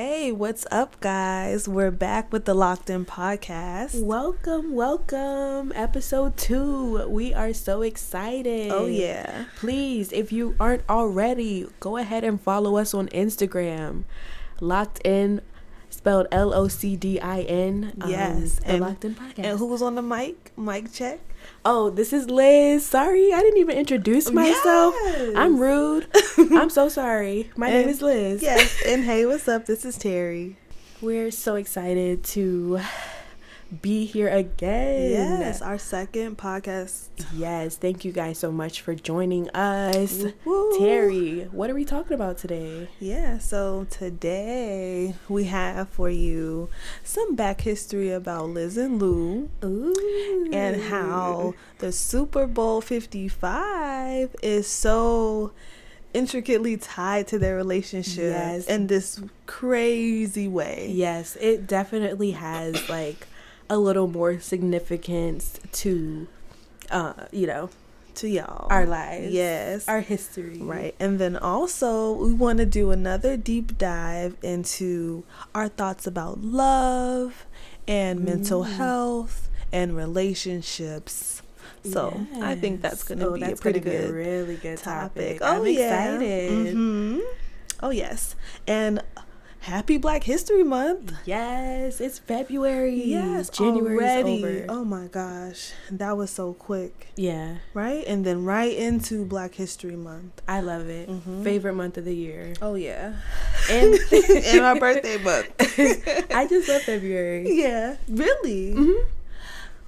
Hey, what's up, guys? We're back with the Locked In podcast. Welcome, welcome. Episode two. We are so excited. Oh, yeah. Please, if you aren't already, go ahead and follow us on Instagram. Locked In, spelled L O C D I N. Yes. Um, and, Locked In podcast. And who was on the mic? Mic check. Oh, this is Liz. Sorry, I didn't even introduce myself. Yes. I'm rude. I'm so sorry. My name is Liz. Yes. and hey, what's up? This is Terry. We're so excited to be here again. Yes, our second podcast. Yes, thank you guys so much for joining us. Woo. Terry, what are we talking about today? Yeah, so today we have for you some back history about Liz and Lou. Ooh. and how the Super Bowl 55 is so intricately tied to their relationship Yes. in this crazy way. Yes, it definitely has like a little more significance to uh, you know, To y'all. our lives. Yes. Our history. Right. And then also, we want to do another deep dive into our thoughts about love and mental Mm. health and relationships. So, I think that's going to Oh, be a pretty good really good topic. topic. Oh, I'm yeah. excited. Mhm. Oh, yes. And happy Black History Month. Yes, it's February. Yes, January's already. over. Oh my gosh, that was so quick, Yeah, right? And then right into Black History Month. I love it. Mhm. Favorite month of the year. Oh yeah, And and my birthday month. I just love February. yeah, really. hmm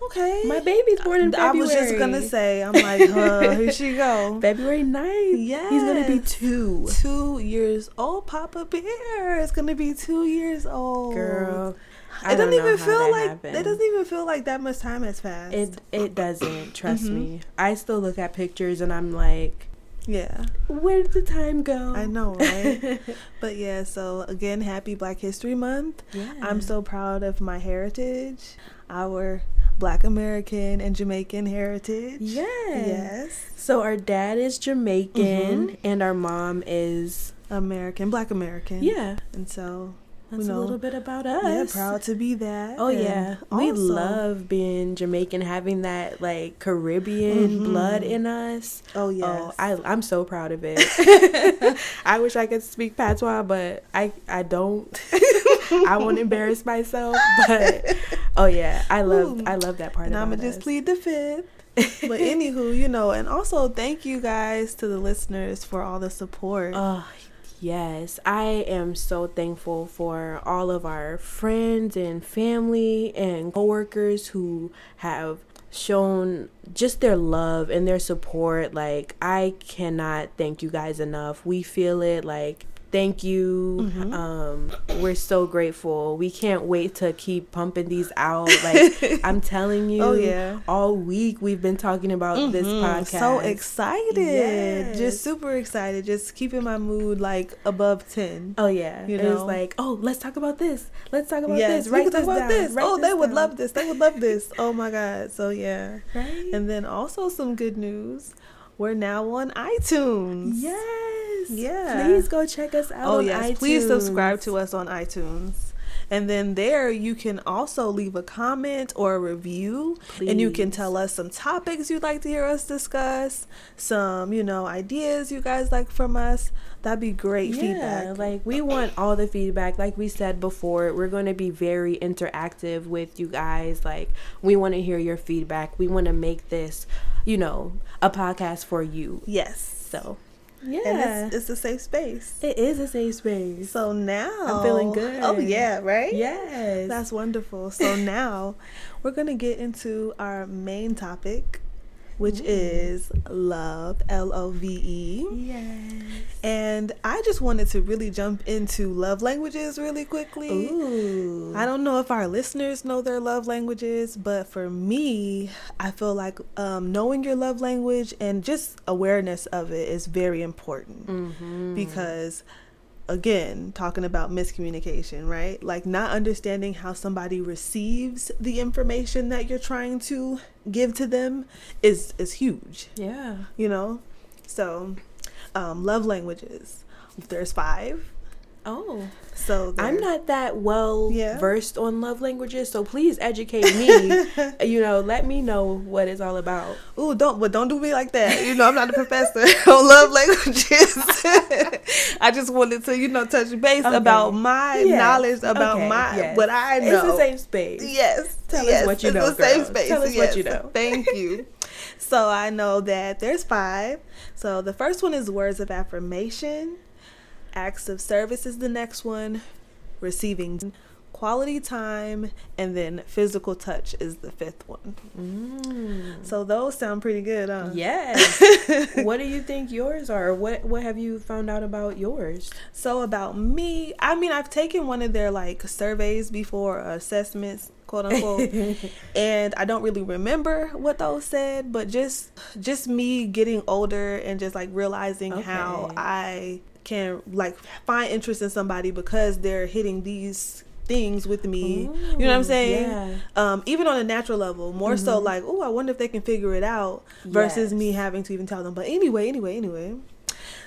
Okay, My baby's born in February. I was just gonna say, I'm like, huh, here she go. February 9th. Yeah. He's gonna be two. Two years old, Papa Bear is gonna be two years old. Girl. I it doesn't don't even feel like happened. it doesn't even feel like that much time has passed. It it doesn't. Trust Mhm. me. I still look at pictures and I'm like, yeah. where did the time go? I know, right? But yeah, so again, happy Black History Month. yeah. I'm so proud of my heritage, our Black American and Jamaican heritage. Yes. Yes. So our dad is Jamaican Mhm. and our mom is American, Black American. yeah. And so, That's know, a little bit about us. yeah, proud to be that. Oh And yeah, we love being Jamaican, having that like Caribbean Mhm. blood in us. Oh yeah, Oh, I I'm so proud of it. I wish I could speak patois, but I I don't. I won't embarrass myself, but oh yeah, I love I love that part. and I'ma just us. plead the fifth. but anywho, you know, and also thank you guys to the listeners for all the support. Oh, yes. I am so thankful for all of our friends and family and coworkers who have shown just their love and their support. Like, I cannot thank you guys enough. We feel it. Like, thank you. Mhm. Um, we're so grateful. We can't wait to keep pumping these out. Like, I'm telling you, Oh, yeah. all week we've been talking about this Mhm. podcast. So excited. Yes. Just super excited. Just keeping my mood like above 10. Oh yeah, You it was know? like, oh, let's talk about this. Let's talk about yes, this. Write can talk this about down. this. Write Oh, this they would love this. They would love this. Oh my god. So yeah. right? And then also some good news. We're now on iTunes. yes, Yeah. Please go check us out. Oh on yes, please subscribe to us on iTunes. And then there you can also leave a comment or a review and you can tell us some topics you'd like to hear us discuss, some, you know, ideas you guys like from us. That'd be great Yeah, feedback. like we want all the feedback. Like we said before, we're going to be very interactive with you guys. Like we want to hear your feedback. We want to make this, you know, a podcast for you. yes. So, yeah, And it's, it's a safe space. it is a safe space. So now I'm feeling good. Oh yeah, right? yes, That's wonderful. So now we're going to get into our main topic, which Ooh. is love, L O V E. yes. And I just wanted to really jump into love languages really quickly. Ooh. I don't know if our listeners know their love languages, but for me, I feel like um, knowing your love language and just awareness of it is very important Mhm. because again talking about miscommunication right? Like not understanding how somebody receives the information that you're trying to give to them is is huge. Yeah. you know? So um, love languages. There's five Oh. So I'm not that well Yeah. versed on love languages, so please educate me. you know, let me know what it's all about. Ooh, don't but don't do me like that. You know, I'm not a professor on love languages. I just wanted to, you know, touch base Okay. about my Yes. knowledge about Okay, my yes. what I know. It's the same space. Yes. Tell us what you it's know, safe girl. space. Tell us what you know. Thank you. so I know that there's five. So the first one is words of affirmation. Acts of service is the next one. Receiving quality time, and then physical touch is the fifth one. Mm. So those sound pretty good, huh? Yes. what do you think yours are? What What have you found out about yours? So about me, I mean, I've taken one of their like surveys before, assessments, quote unquote, and I don't really remember what those said, but just just me getting older and just like realizing how I can like find interest in somebody because they're hitting these things with me. you know what I'm saying? yeah. Um, even on a natural level, more so like, oh, I wonder if they can figure it out versus me having to even tell them. But anyway, anyway, anyway.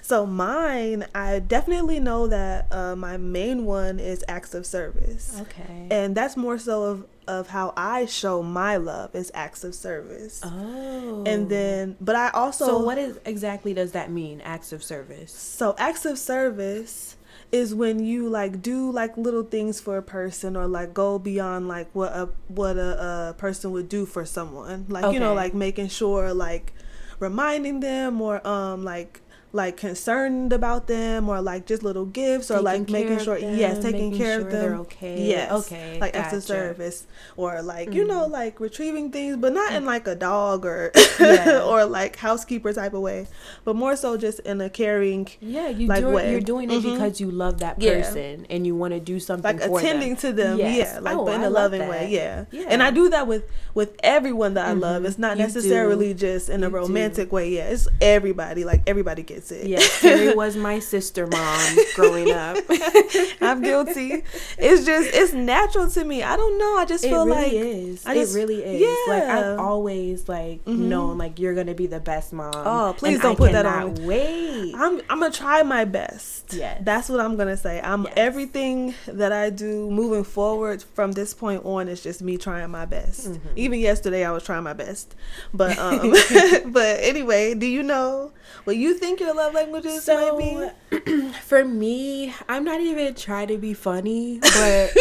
So mine, I definitely know that uh, my main one is acts of service, Okay. and that's more so of of how I show my love is acts of service. oh. And then, but I also so what is exactly does that mean? Acts of service. so acts of service is when you like do like little things for a person or like go beyond like what a what a, a person would do for someone like you know like making sure like reminding them or um like like concerned about them or like just little gifts or Taking like making sure yes taking care sure of they're them okay. yes Okay, like gotcha. service or like you know Mhm. like retrieving things but not in like a dog or Yeah. or like housekeeper type of way but more so just in a caring Yeah, you Like do way. you're doing it Mhm. because you love that Yeah. person and you want to do something like attending them. to them Yes. yeah like Oh, but in I a loving way yeah. Yeah. and i do that with with everyone that i love Mhm. it's not You necessarily just in a You do. romantic way yeah it's everybody like everybody gets it Yes, Terry was my sister mom growing up. i'm guilty it's just it's natural to me i don't know i just It feel really like is. I just- it really is. Yeah. Like. I've always like Mhm. known like you're gonna be the best mom. Oh, please don't I put that on Wait. I'm I'm gonna try my best. Yes. That's what I'm gonna say. I'm Yes. everything that I do moving forward from this point on is just me trying my best. Mhm. Even yesterday I was trying my best. But um but anyway, do you know what you think your love languages might be? So for me, I'm not even trying to be funny, but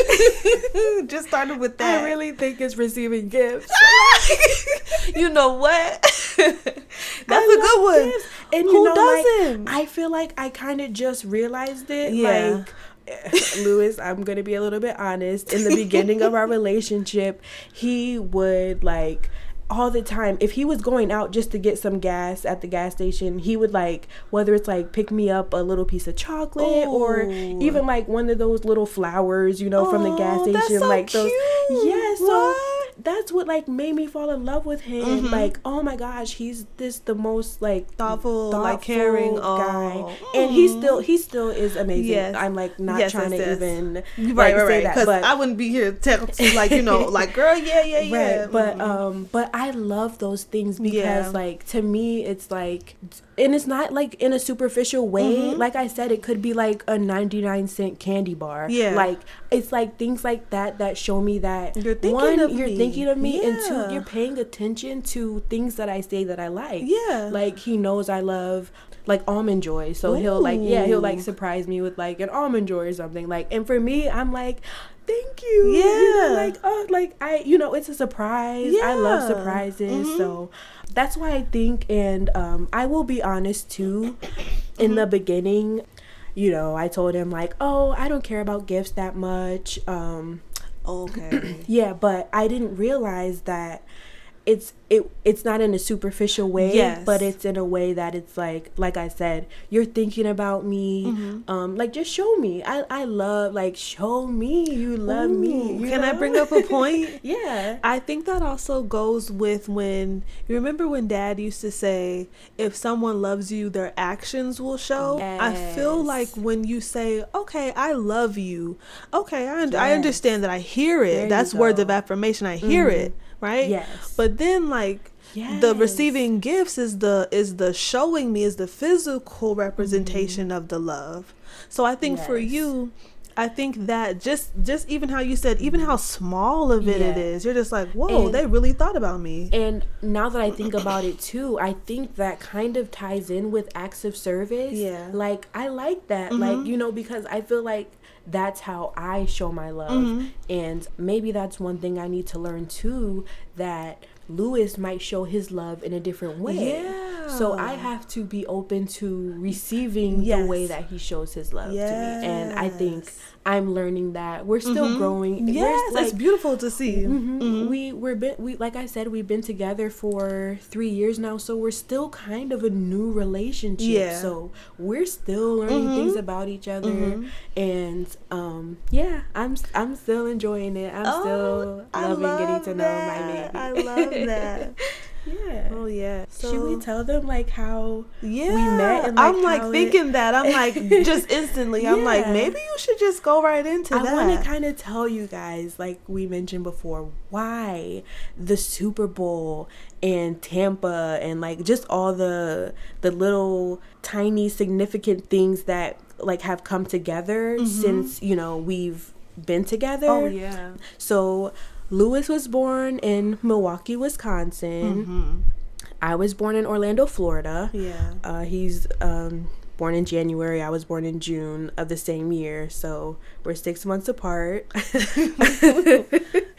just started with that. I really think it's receiving gifts. you know what? That's I a good one. gifts. And you Who know, doesn't? Like, I feel like I kind of just realized it. Yeah. Like, eh, Lewis, I'm gonna be a little bit honest. In the beginning of our relationship, he would like all the time if he was going out just to get some gas at the gas station he would like whether it's like pick me up a little piece of chocolate or even like one of those little flowers you know from the gas Oh, station so like those cute. yeah so What? That's what like made me fall in love with him Mhm. like oh my gosh he's this the most like Thoughtful, like, thoughtful caring, guy and he still he still is amazing Yes. i'm like not Yes, trying yes, to even Right, like, right, say right. that, Because I wouldn't be here to to like you know like girl, yeah, yeah, yeah. Right, but Mhm. um, but I love those things because Yeah. like to me it's like, and it's not like in a superficial way. Mhm. Like I said, it could be like a ninety nine cent candy bar. Yeah. like it's like things like that that show me that You're thinking one of you're me. thinking of me, and two you're paying attention to things that I say that I like. yeah, Like he knows I love like almond joy, so he'll like yeah he'll like surprise me with like an almond joy or something like. And for me, I'm like, thank you. You know, Yeah. like oh like I you know it's a surprise. Yeah. I love Yeah. surprises, Mhm. so that's why I think. And um, I will be honest too. In Mm-hmm. the beginning, you know, I told him like, oh, I don't care about gifts that much. Um, okay. yeah, but I didn't realize that it's it it's not in a superficial way, Yes. but it's in a way that it's like like I said, you're thinking about me. Mhm. Um, like just show me. I I love like show me you love me. You Can I bring up a point? yeah. I think that also goes with when you remember when dad used to say, if someone loves you, their actions will show. I feel like when you say, okay, I love you, okay, I, I understand that I hear it. There That's words of affirmation. I hear Mhm. it, right? Yes. But then like yes. the receiving gifts is the is the showing me is the physical representation of the love so i think for Mm-hmm. You i think that just just even how you said even how small of it it Yeah. is you're just like whoa And- they really thought about me And now that I think about it too, I think that kind of ties in with acts of service. Yeah. Like I like that. Like, you know, because I feel like that's how I show my love. Mm-hmm. And maybe that's one thing I need to learn too that Lewis might show his love in a different way. Yeah. So I have to be open to receiving Yes. the way that he shows his love to me. And I think I'm learning that. We're still growing. We're, yes like, it's beautiful to see Mhm. We we're been we like I said we've been together for three years now, so we're still kind of a new relationship. Yeah. So we're still learning things about each other, and um yeah, I'm I'm still enjoying it. I'm still I loving getting love to know that. my I baby. love that. yeah. oh yeah Should we tell them like how Yeah, we met and, like, I'm like how it- thinking that. I'm like just instantly. I'm like maybe you should just go right into I that. want to kind of tell you guys, like we mentioned before, why the Super Bowl and Tampa and like just all the the little tiny significant things that like have come together mm-hmm. since you know we've been together. oh yeah. So Lewis was born in Milwaukee, Wisconsin. Mm-hmm. I was born in Orlando, Florida. Yeah. Uh, he's um, born in January. I was born in June of the same year. So we're six months apart.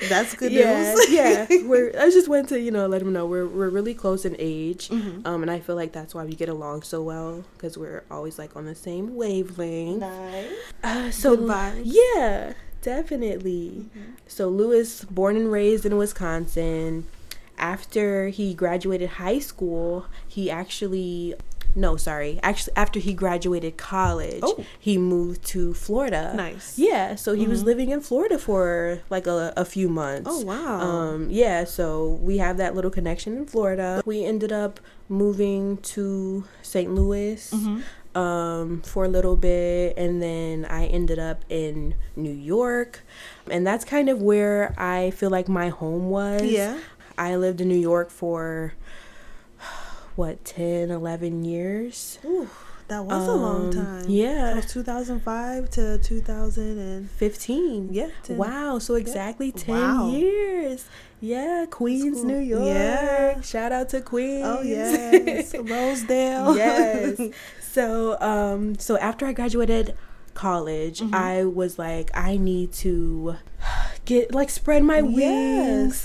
That's good yeah, news. yeah. We're. I just went to you know let him know we're we're really close in age, Mm-hmm. um, and I feel like that's why we get along so well because we're always like on the same wavelength. nice. Uh, so yeah, definitely. So Lewis, born and raised in Wisconsin. After he graduated high school, he actually no, sorry. Actually, after he graduated college, Oh. he moved to Florida. Nice. Yeah, so he was living in Florida for like a, a few months. Oh wow. Um, yeah, so we have that little connection in Florida. We ended up moving to St. Louis Mm-hmm. Um, for a little bit, and then I ended up in New York, and that's kind of where I feel like my home was. Yeah. I lived in New York for what 10 11 years Ooh, that was a long Um, time. That yeah was 2005 to 2015. yeah. 10. Wow, so exactly 10 Wow. years. Yeah, Queens, cool. New York. Yeah. Shout out to Queens. Oh yes, Rosedale. yes. So, um so after I graduated college, Mm-hmm. I was like I need to get like spread my wings.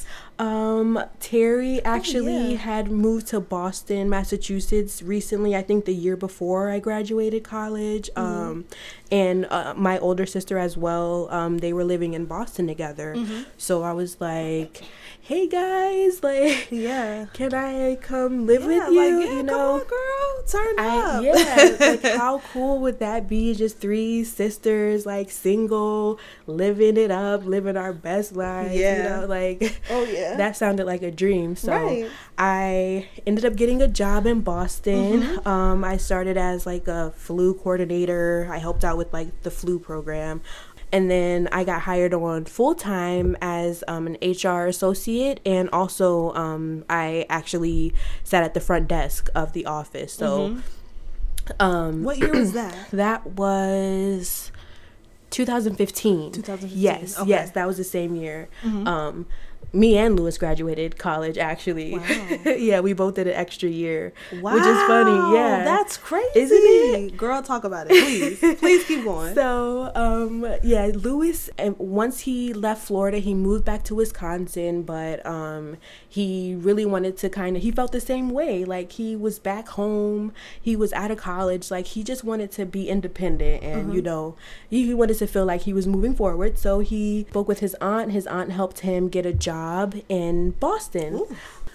Yes. Um Terry actually yeah. had moved to Boston, Massachusetts recently, I think the year before I graduated college. Mm-hmm. Um and uh, my older sister as well, um they were living in Boston together. Mm-hmm. So I was like, "Hey guys, like Yeah. can I come live Yeah, with you?" like, yeah, you come know, on, girl, turn I, up. yeah, like how cool would that be? Just three sisters, like single, living it up, living our best lives. Yeah. you know, like Oh yeah. That sounded like a dream. So Right. I ended up getting a job in Boston. Mm-hmm. Um, I started as like a flu coordinator. I helped out with like the flu program. And then I got hired on full time as um, an HR associate, and also um, I actually sat at the front desk of the office. So, um, Mm-hmm. what year was that? that was 2015. 2015, Yes, okay. yes, that was the same year. Um, me and Lewis graduated college actually. Wow. yeah, we both did an extra year, Wow, which is funny. Yeah, that's crazy. Isn't it? Girl, talk about it, please. please keep going. So, um, yeah, Lewis, and once he left Florida, he moved back to Wisconsin, but um, he really wanted to kind of, he felt the same way. Like, he was back home, he was out of college, like, he just wanted to be independent and, you know, he wanted to feel like he was moving forward. So, he spoke with his aunt. His aunt helped him get a job in Boston.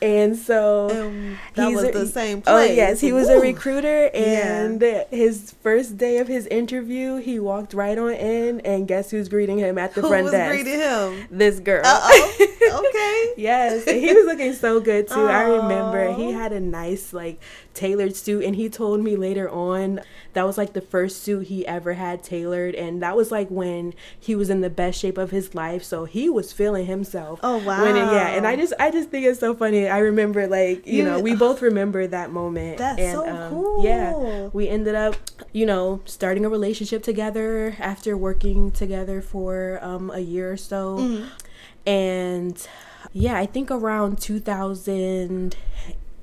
And so And that was a- the same place. Oh yes, he was a Woo. recruiter, Yeah. and his first day of his interview, he walked right on in, and guess who's greeting him at the Who front was desk? greeting him? This girl. Uh oh. okay. Yes, he was looking so good too. I remember he had a nice like tailored suit and he told me later on that was like the first suit he ever had tailored and that was like when he was in the best shape of his life so he was feeling himself. Oh, when it- yeah and i just i just think it's so funny. I remember like you You- know we both remember that moment That's and so um, yeah we ended up you know starting a relationship together after working together for um, a year or so. Mm-hmm. and yeah i think around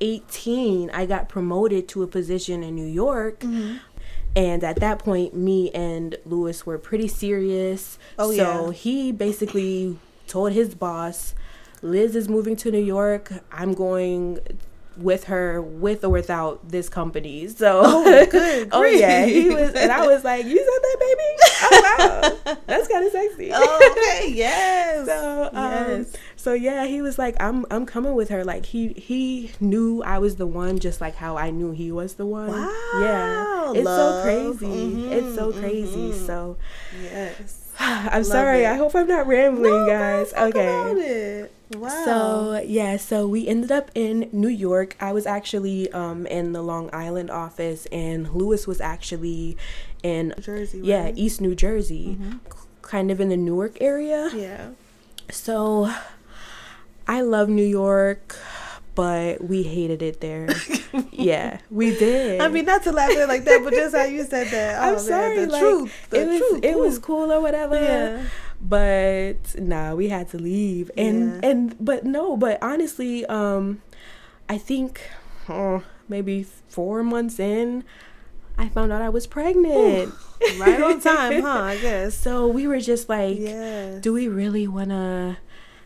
2018 i got promoted to a position in new york. Mm-hmm. and at that point me and lewis were pretty serious. Oh, so yeah. he basically told his boss liz is moving to new york. I'm going with her with or without this company. So Oh, good oh yeah. He was and i was like you said that baby? Oh wow. That's kind of sexy. Oh, okay, yes. so um, yes. So yeah he was like i'm i'm coming with her like he he knew i was the one just like how i knew he was the one Wow. yeah it's love. so crazy Mhm, it's so crazy mhm. so yes. i'm Love sorry it. i hope i'm not rambling No, guys okay. Wow. so yeah, so we ended up in New York. I was actually um in the Long Island office, and Lewis was actually in New Jersey, yeah right? Mm-hmm. East New Jersey, kind of in the Newark area. yeah. So I love New York, but we hated it there. yeah, we did. I mean, not to laugh at it like that, but just how you said that. Oh, I'm man, sorry. The like, truth. The it was truth. it was cool or whatever. Yeah. But nah, we had to leave. And Yeah. and but no, but honestly, um, I think uh, maybe four months in, I found out I was pregnant. Right on time, huh? I guess. So we were just like, Yeah. do we really want to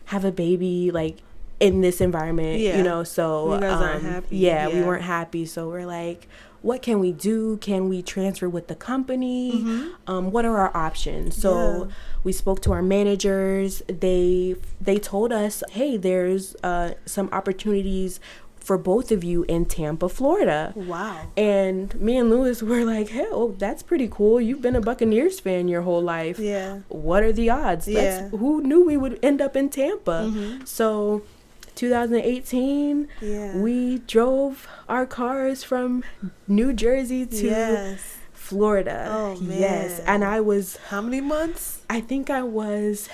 have a baby like in this environment Yeah. you know so You um, happy, yeah, we weren't happy so we're like what can we do can we transfer with the company um, what are our options so Mm-hmm. Yeah. we spoke to our managers they they told us hey there's uh, some opportunities for both of you in tampa florida Wow. and me and Lewis were like, hell, that's pretty cool. You've been a Buccaneers fan your whole life. Yeah. What are the odds? Yeah. Who knew we would end up in Tampa? Mm-hmm. So, 2018, Yeah. we drove our cars from New Jersey to yes. Florida. Oh, Yes. And I was, How many months? I think I was,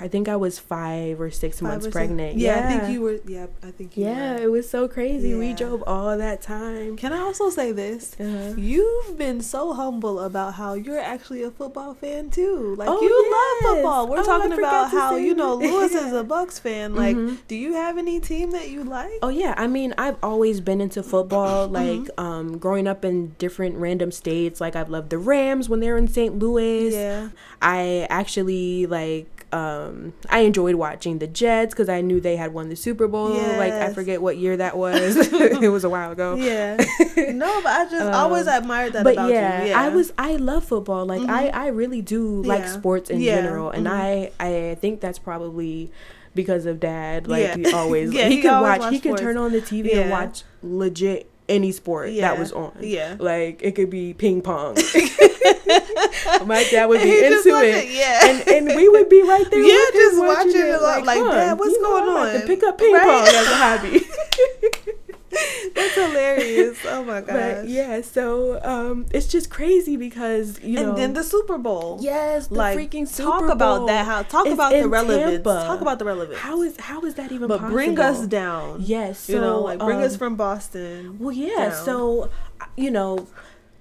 I think I was five or six Five months or six? pregnant. Yeah, I think you were. Yeah, I think you Yeah, were. it was so crazy. We drove all that time. Can I also say this? Uh-huh. You've been so humble about how you're actually a football fan too. Like Oh, you yes. love football. We're Oh, talking about how you know. Lewis is a Bucs fan. Like, Mhm. do you have any team that you like? Oh yeah, I mean I've always been into football. Mm-hmm. Like um, growing up in different random states. Like I've loved the Rams when they were in St. Louis. Yeah. I actually like um, I enjoyed watching the Jets because I knew they had won the Super Bowl. Like I forget what year that was. it was a while ago. Yeah. no, but I just always Um, admired that but about yeah. Yeah. I was I love football. Like I I really do like Yeah. sports in Yeah. general, and Mhm. I I think that's probably because of dad. Like Yeah. he always Yeah, he, he could always watch, he could turn on the TV and watch legit any sport Yeah. that was on. Yeah. like it could be ping pong. My dad would be into it. it, yeah. and and we would be right there. Yeah, just watching watching it, like, like, Dad, what's know, going about on? To pick up ping Right? pong as a hobby. That's hilarious. Oh my gosh. But yeah, so um, it's just crazy because you know. and then the Super Bowl. yes, the like freaking Super Bowl. talk about that. How talk is about the relevance. Tampa. Talk about the relevance. How is how is that even? but possible? bring us down. Yes, you know, like bring us um, from Boston. Well, yeah. down. So, you know,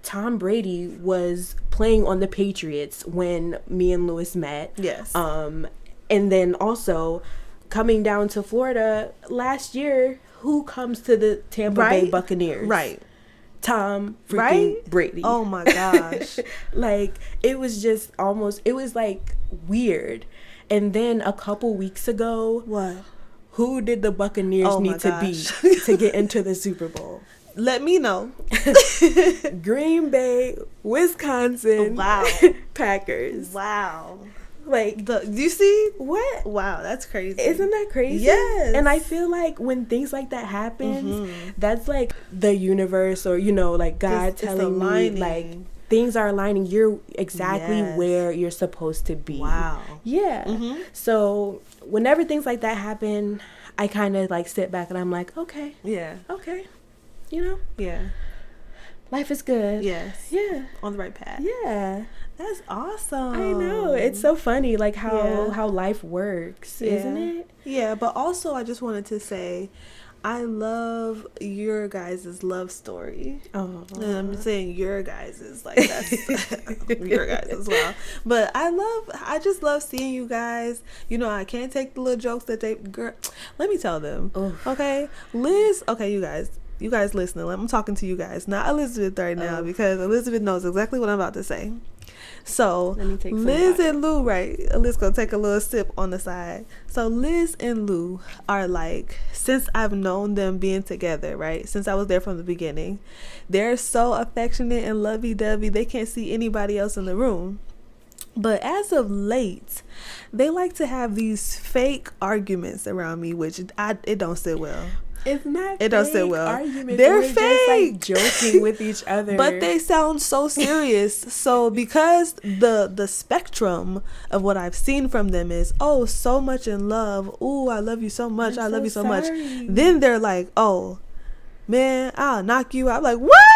Tom Brady was playing on the Patriots when me and Lewis met. Yes. Um, and then also coming down to Florida last year, who comes to the Tampa Bay Buccaneers? right. Tom freaking Right? Brady. Oh my gosh. like it was just almost it was like weird. And then a couple weeks ago, what? who did the Buccaneers Oh need to beat to get into the Super Bowl? Let me know. Green Bay, Wisconsin, Wow. Packers. Wow. Like The do you see? what? Wow, that's crazy. Isn't that crazy? Yes. And I feel like when things like that happens, Mhm. that's like the universe or you know, like God It's- it's telling me like things are aligning. You're exactly Yes. where you're supposed to be. Wow. Yeah. Mhm. So whenever things like that happen, I kind of like sit back and I'm like, okay, Yeah. okay, you know, Yeah. life is good. Yes. Yeah. On the right path. Yeah. That's awesome. I know. It's so funny like how Yeah. how life works, isn't it? Yeah, but also I just wanted to say I love your guys' love story. Oh. And I'm saying your guys is like that's your guys as well. But I love I just love seeing you guys. You know, I can't take the little jokes that they girl let me tell them. Oof. Okay. Liz okay, you guys. You guys listening. I'm talking to you guys, not Elizabeth right now Oh. because Elizabeth knows exactly what I'm about to say. So Let me take some Liz and Lou, right? Liz gonna take a little sip on the side. So Liz and Lou are like, since I've known them being together, right? Since I was there from the beginning, they're so affectionate and lovey dovey. They can't see anybody else in the room. But as of late, they like to have these fake arguments around me, which I it don't sit well. It's not It don't sit well. Arguments. They're We're just, like, fake. joking with each other. But they sound so serious. so because the the spectrum of what I've seen from them is oh so much in love. Ooh, I love you so much. I'm I love so you so much. Then they're like, "Oh, man, I'll knock you out." I'm like, "What?"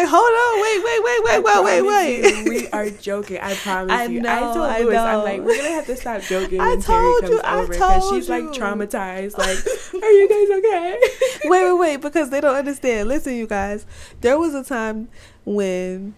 I'm like, "Hold on. Wait, wait, wait, wait, wait, wait, wait." you, we are joking. I promise I you. I know, told I I'm know. like, we're gonna have to stop joking I when Terry told comes you, I over because she's like traumatized. Like, are you guys okay? wait, wait, wait, because they don't understand. Listen, you guys. There was a time when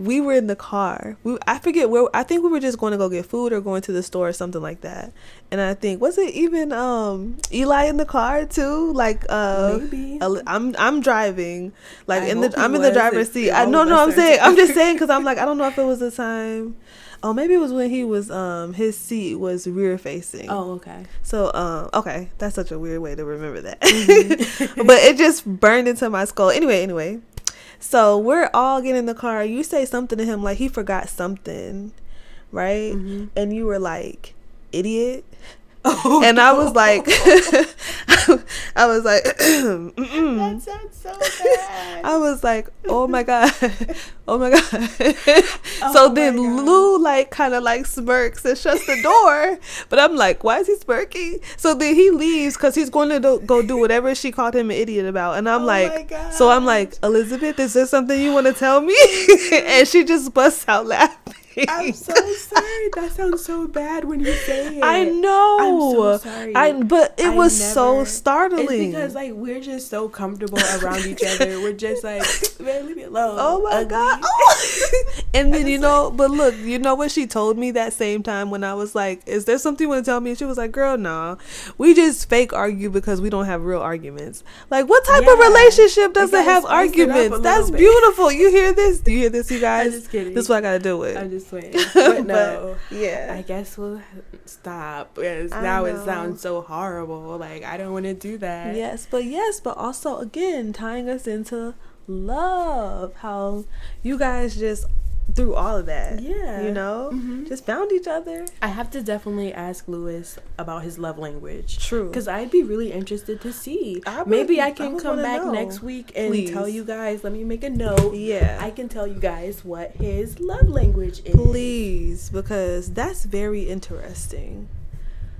we were in the car. We I forget where I think we were just going to go get food or going to the store or something like that. And I think was it even um Eli in the car too? Like uh Maybe. a- I'm I'm driving like I in the I'm in the driver's seat. I no no I'm saying I'm just saying cuz I'm like I don't know if it was the time Oh, maybe it was when he was um his seat was rear facing. Oh, okay. So, um, okay, that's such a weird way to remember that. Mm-hmm. but it just burned into my skull. Anyway, anyway. So we're all getting in the car. You say something to him like he forgot something, right? Mhm. And you were like, idiot. Oh, and I was like, I was like, mm-mm. sounds so bad. I was like, oh my god, oh my god. Oh so my then God. Lou like kind of like smirks and shuts the door, but I'm like, why is he smirking? So then he leaves because he's going to do, go do whatever she called him an idiot about, and I'm Oh like, so I'm like, Elizabeth, is there something you want to tell me? and she just busts out laughing. I'm so sorry. That sounds so bad when you say it. I know. I'm so sorry. I but it I was so startling. It's because like we're just so comfortable around each other. We're just like, man, leave me alone. Oh my ugly." god! Oh. and then you know, but look, you know what she told me that same time when I was like, "Is there something you want to tell me?" And she was like, "Girl, nah, we just fake argue because we don't have real arguments. Like, what type of relationship doesn't have spice it up a arguments? That's beautiful. You hear this? Do you hear this, you guys? just kidding. This is what I gotta do with. Waiting. But no. yeah. I guess we'll stop because I now know. it sounds so horrible. Like I don't want to do that. Yes, but yes, but also again tying us into love. How you guys just through all of that, Yeah. you know, Mhm. just found each other. I have to definitely ask Lewis about his love language. True. Because I'd be really interested to see. I would- Maybe I I can would come back know. next week and Please. tell you guys. Let me make a note. Yeah. I can tell you guys what his love language is. Please, because that's very interesting,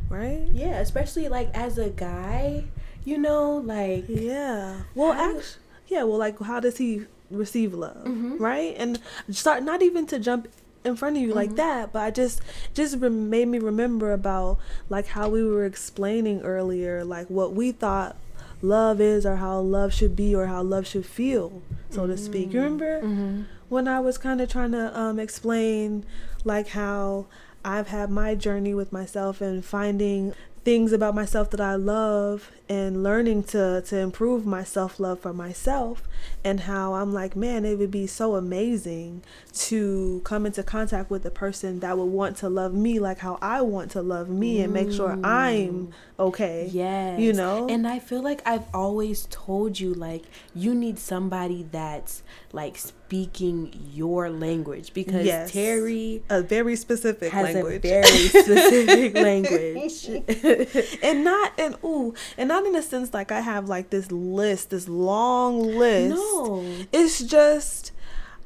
right? Yeah, especially like as a guy, you know, like Yeah. Well, actually, yeah. Well, like, how does he receive love, Mhm. right? And start not even to jump in front of you like Mhm. that, but I just just rem- made me remember about like how we were explaining earlier, like what we thought love is, or how love should be, or how love should feel, so to speak. You remember? Mhm. when I was kind of trying to um, explain like how I've had my journey with myself and finding things about myself that I love and learning to to improve my self-love for myself and how I'm like man it would be so amazing to come into contact with a person that would want to love me like how I want to love me and make sure I'm mm. okay Yes. you know And I feel like I've always told you like you need somebody that's like speaking your language because Yes. Terry a very specific has language a very specific language. and not and ooh and not in a sense like i have like this list this long list no. it's just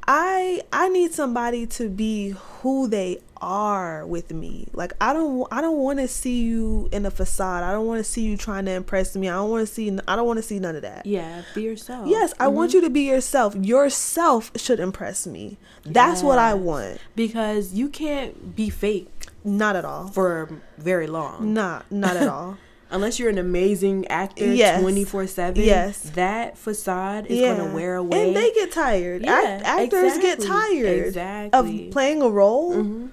I I need somebody to be who they are with me. Like I don't I don't want to see you in a facade. I don't want to see you trying to impress me. I don't want to see I don't want to see none of that. Yeah, be yourself. Yes, I want Mm-hmm. you to be yourself. Yourself should impress me. That's what I want. because you can't be fake Not at all. for very long. Not not at all. Unless you're an amazing actor Yes. 24 7. Yes. That facade is going to wear away. And they get tired. Yeah, Act- actors get tired Exactly. of playing a role. Mhm.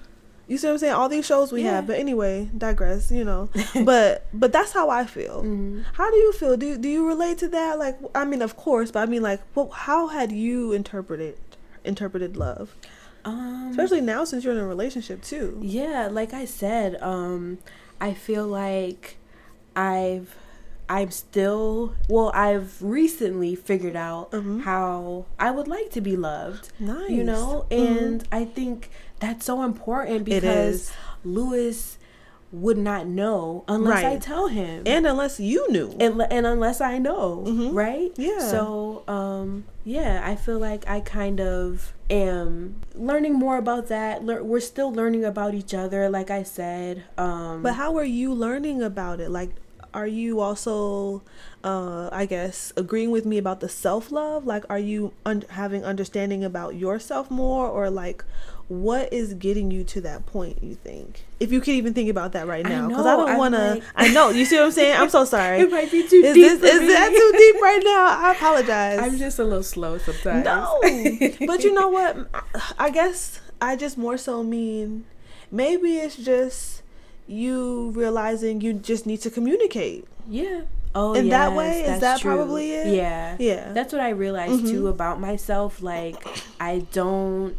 You see what I'm saying? All these shows we Yeah. have, but anyway, digress. You know, but but that's how I feel. Mhm. How do you feel? Do do you relate to that? Like, I mean, of course, but I mean, like, what? How had you interpreted interpreted love, Um, especially now since you're in a relationship too? Yeah, like I said, um, I feel like I've I'm still well, I've recently figured out Mhm. how I would like to be loved. Nice. You know? Mhm. And I think that's so important because. Lewis would not know unless I tell him. And unless you knew, and, and unless I know, Mhm. right? Yeah. So, um, yeah, I feel like I kind of am learning more about that. Lear- we're still learning about each other, like I said. Um, but how are you learning about it? Like, are you also, uh, I guess, agreeing with me about the self love? Like, are you un- having understanding about yourself more, or like? What is getting you to that point? You think, if you can even think about that right now, because I, know, don't want to. like- I know you see what I'm saying. I'm so sorry. it might be too Is deep. this is me. that too deep right now? I apologize. I'm just a little slow sometimes. no, but you know what? I guess I just more so mean maybe it's just you realizing you just need to communicate. yeah. Oh, In that way, is that true. probably it? Yeah. Yeah. That's what I realized Mhm. too about myself. Like, I don't.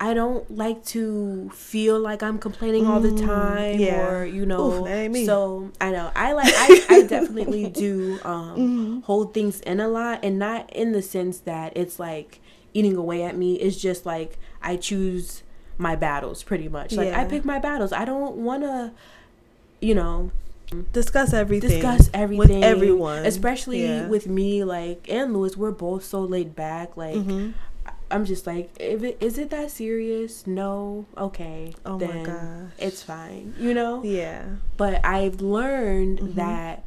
I don't like to feel like I'm complaining all the Mm, time, yeah. or you know. Oof, that ain't me. So I know I like I, I definitely do um, Mhm. hold things in a lot, and not in the sense that it's like eating away at me. It's just like I choose my battles pretty much. Like I pick my battles. I don't want to, you know, Discuss everything. discuss everything with everyone, especially Yeah. with me like and Lewis we're both so laid back like Mhm. I- I'm just like if it is it that serious no okay Oh my gosh. it's fine you know Yeah. but I've learned Mhm. that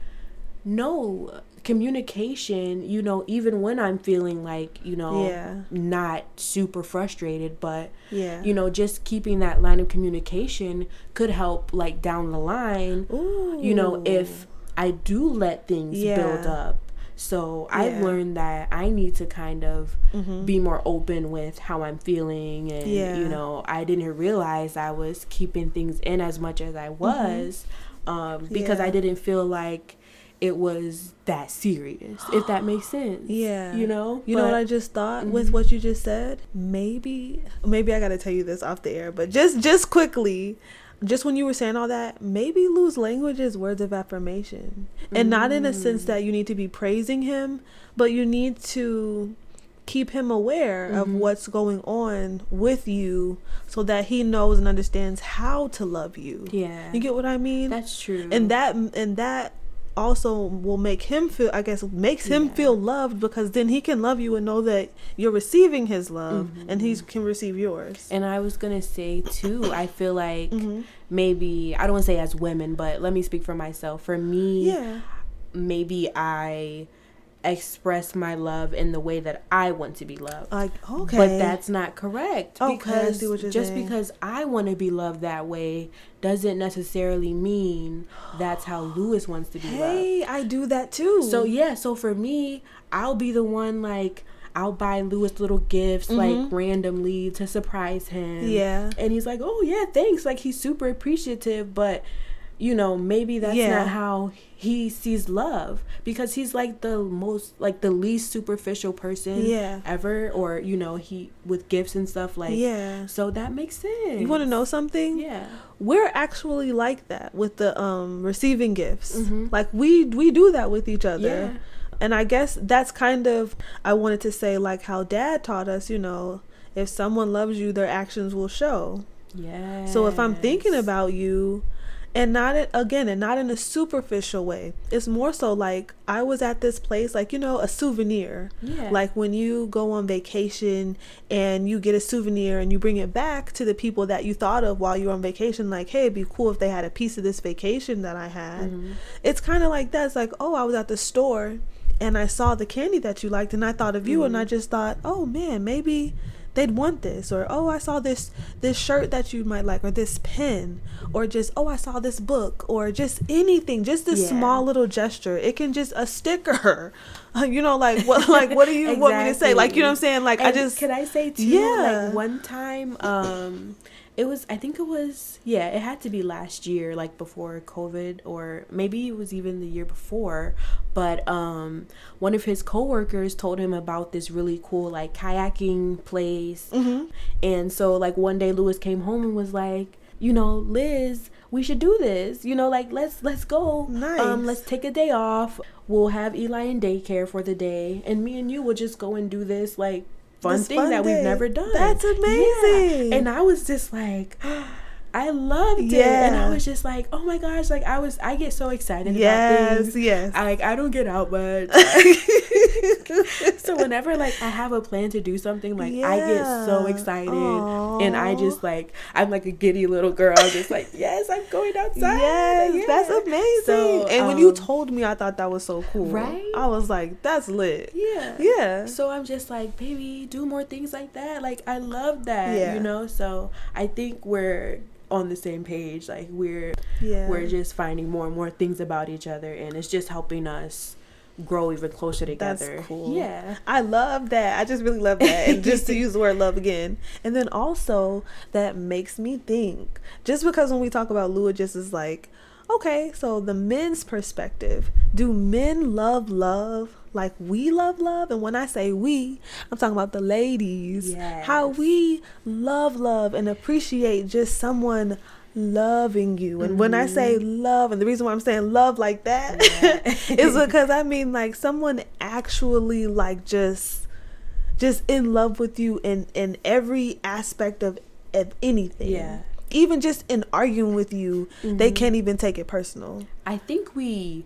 no communication you know even when I'm feeling like you know Yeah. not super frustrated but Yeah. you know just keeping that line of communication could help like down the line Ooh. you know, if I do let things build up. So I've learned that I need to kind of Mhm. be more open with how I'm feeling. And, Yeah. you know, I didn't realize I was keeping things in as much as I was um, because Mm-hmm. Yeah. I didn't feel like it was that serious, if that makes sense. Yeah. You know? You know what I just thought with Mhm. what you just said? Maybe maybe I got to tell you this off the air, but just just quickly, just when you were saying all that, maybe Lou's language is words of affirmation. And not in a sense Mm. that you need to be praising him, but you need to keep him aware of Mhm. what's going on with you so that he knows and understands how to love you. Yeah. You get what I mean? That's true. and that and that also will make him feel i guess makes him Yeah. feel loved because then he can love you and know that you're receiving his love and he can receive yours And I was gonna say too, I feel like Mhm. maybe I don't want to say as women, but let me speak for myself. For me, yeah maybe I express my love in the way that I want to be loved. like okay But that's not correct Okay, because see what you're just saying. because I want to be loved that way doesn't necessarily mean that's how Lewis wants to be loved. hey i do that too So yeah, so for me, I'll be the one like I'll buy Lewis little gifts Mhm. like randomly to surprise him. Yeah. And he's like, "Oh yeah, thanks." Like he's super appreciative, but you know, maybe that's Yeah. not how he sees love because he's like the most like the least superficial person Yeah. ever or you know, he with gifts and stuff like yeah So that makes sense. you want to know something Yeah. we're actually like that with the um receiving gifts Mhm. like we we do that with each other Yeah. and i guess that's kind of i wanted to say like how dad taught us you know if someone loves you their actions will show Yeah. so if i'm thinking about you and not it again and not in a superficial way it's more so like i was at this place like you know a souvenir Yeah. like when you go on vacation and you get a souvenir and you bring it back to the people that you thought of while you were on vacation like hey it'd be cool if they had a piece of this vacation that i had Mm-hmm. it's kind of like that it's like oh i was at the store and i saw the candy that you liked and i thought of you and Mm-hmm. i just thought oh man maybe they'd want this or oh i saw this this shirt that you might like or this pen or just oh i saw this book or just anything just this Yeah. small little gesture it can just a sticker you know like what like what do you want me to say like you know what i'm saying like i just can I say too? Yeah. Like one time, um, it was I think it was yeah, it had to be last year, like before COVID, or maybe it was even the year before. But um, one of his coworkers told him about this really cool like kayaking place, Mhm. and so like one day Lewis came home and was like, you know, Liz, we should do this. You know, like let's let's go. Nice. Um, let's take a day off. We'll have Eli in daycare for the day, and me and you will just go and do this like fun This thing fun that we've never done. That's Yeah. amazing. And I was just like. I loved it, and I was just like, "Oh my gosh!" Like I was, I get so excited about yes things. yes I, like I don't get out much, so whenever like I have a plan to do something, like I get so Yeah. excited, and I just like I'm like a giddy little girl. Just like, yes, I'm going outside. Yes, Like, that's amazing. So, and when you um, told me, I thought that was so cool. Right? I was like, that's lit. yeah, Yeah. So I'm just like, baby, do more things like that. Like I love that, Yeah. you know. So I think we're on the same page. Like we're Yeah. we're just finding more and more things about each other, and it's just helping us grow even closer That's together. cool. Yeah. I love that. I just really love that. And just to use the word love again. And then also that makes me think, just because when we talk about Lua just is like, okay, so the men's perspective, do men love love like we love love? And when I say we, I'm talking about the ladies. How we love love and appreciate just someone loving you. And when I say love, and the reason why I'm saying love like that Mm-hmm. Yeah. is because I mean like someone actually like just just in love with you in in every aspect of of anything. Yeah. Even just in arguing with you, they Mhm. can't even take it personal. I think we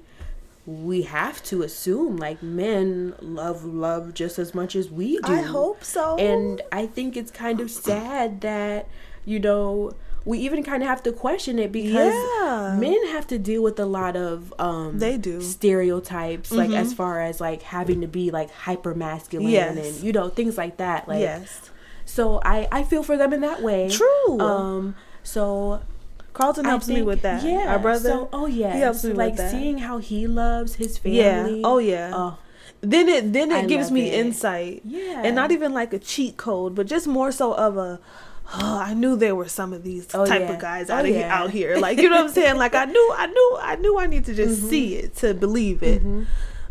we have to assume like men love love just as much as we do. I hope so. And I think it's kind of sad that you know we even kind of have to question it because Yeah. men have to deal with a lot of um They do. stereotypes like Mhm. as far as like having to be like hyper masculine Yes. and you know things like that like yes. so I I feel for them in that way True. um so Carlton helps me with that. Yeah, Our brother. So, oh yeah, he helps me with like that. seeing how he loves his family. yeah. Oh yeah. Oh then it then it I gives me it. insight. yeah. and not even like a cheat code, but just more so of a. Oh, I knew there were some of these Oh, type yeah. of guys Oh, out, of yeah. out here. Like you know what I'm saying? Like I knew, I knew, I knew I need to just Mhm. see it to believe it. Mhm.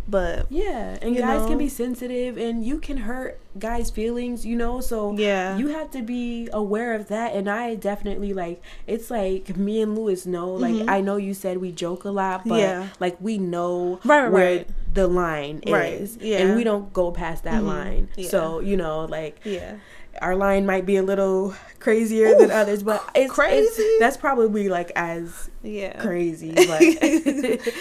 But Yeah, and guys know? can be sensitive, and you can hurt guys' feelings. You know, so yeah, you have to be aware of that. And I definitely like. It's like me and Lewis know. Like Mhm. I know you said we joke a lot, but Yeah. like we know Right, right, the line Right, is, yeah. and we don't go past that Mhm. line. Yeah. So you know, like yeah, our line might be a little crazier than others, but it's crazy? It's, that's probably like as yeah. crazy, but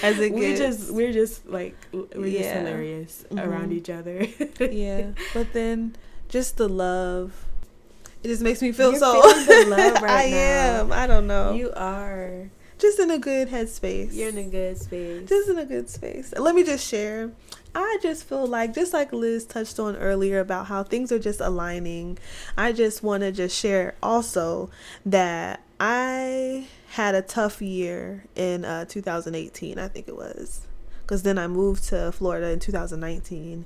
As it we're just we're just like we're just Yeah. hilarious Mhm. around each other. yeah, but then just the love. It just makes me feel You're so. feeling the love right I now. am. I don't know. You are. just in a good headspace. You're in a good space. just in a good space. Let me just share. I just feel like, just like Liz touched on earlier about how things are just aligning, I just want to just share also that I had a tough year in uh, 2018, I think it was. Because then I moved to Florida in 2019.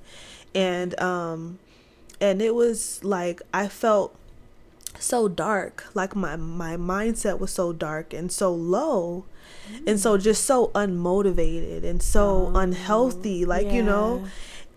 And, um, and it was like, I felt so dark like my my mindset was so dark and so low and so just so unmotivated and so Oh, unhealthy like you know?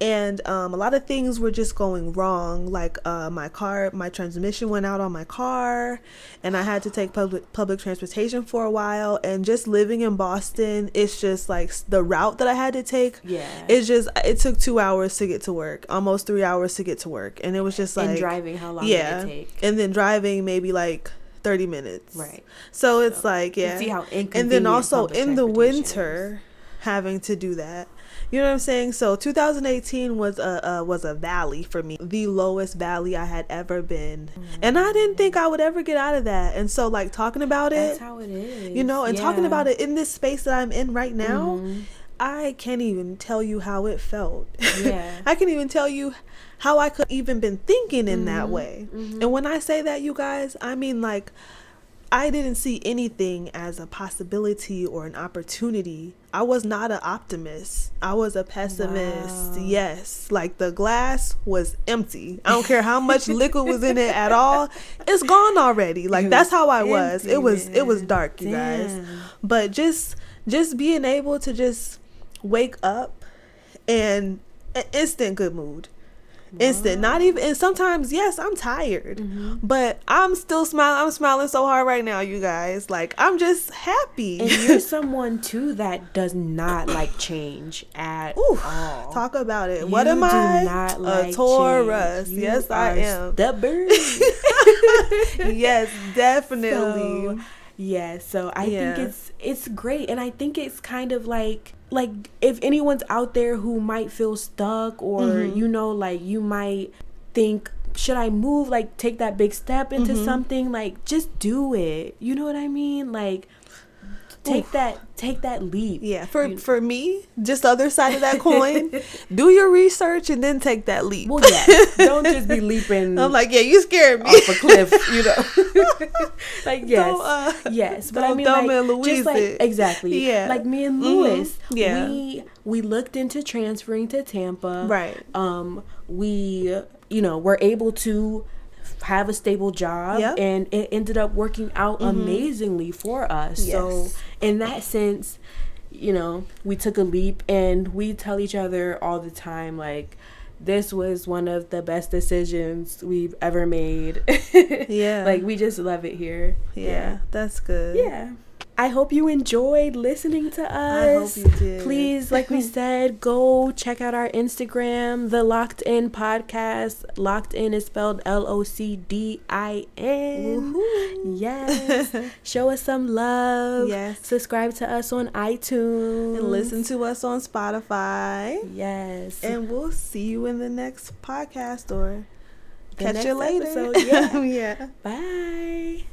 and um, a lot of things were just going wrong like uh, my car my transmission went out on my car and i had to take public public transportation for a while. And just living in boston it's just like the route that i had to take Yeah. it's just it took two hours to get to work almost three hours to get to work. And it was just like and driving, how long yeah did it take? and then driving maybe like 30 minutes. Right. So it's So, like, yeah. see how and then also in the winter having to do that you know what i'm saying so 2018 was a uh, was a valley for me the lowest valley i had ever been and i didn't think i would ever get out of that and so like talking about is. That's it how it is. you know and talking about it in this space that i'm in right now Mhm. I can't even tell you how it felt Yeah. i can't even tell you how i could even been thinking in that Mhm. way Mhm. and when i say that you guys i mean like I didn't see anything as a possibility or an opportunity. I was not an optimist. I was a pessimist. Wow. Yes. Like the glass was empty. I don't care how much liquid was in it at all. It's gone already. Like It that's how I was. It was it was dark, you guys. But just just being able to just wake up and an instant good mood. Instant. Not even and sometimes yes, I'm tired. Mhm. But I'm still smiling. I'm smiling so hard right now, you guys. Like I'm just happy. And you're someone too that does not like change at Ooh, all. Talk about it. what am I? Not like Taurus. You yes, I am. Stubborn. yes, definitely. So, yeah, so I Yeah. think it's it's great and I think it's kind of like like if anyone's out there who might feel stuck or Mhm. you know like you might think should I move like take that big step into Mhm. something like just do it. You know what I mean? Like take Oof. that take that leap. yeah, for You- for me, just the other side of that coin. do your research and then take that leap. Well, yeah. Don't just be leaping I'm like, yeah, you scared me. off a cliff, you know. like yes. Uh, Yes, but I mean, like, and Louise just like it. exactly, Yeah. like me and Mhm. Louis, Yeah. we we looked into transferring to Tampa, Right. Um, we you know were able to have a stable job, Yep. and it ended up working out Mhm. amazingly for us. So in that sense, you know, we took a leap, and we tell each other all the time, like. This was one of the best decisions we've ever made. Yeah. Like we just love it here. yeah, that's good. Yeah. I hope you enjoyed listening to us. I hope you did. Please, like we said, go check out our Instagram, the Locked In Podcast. Locked In is spelled L O C D I N. Woohoo. Yes. Show us some love. Yes. Subscribe to us on iTunes. And listen to us on Spotify. Yes. And we'll see you in the next podcast or The catch you later. episode, yeah. yeah. Bye.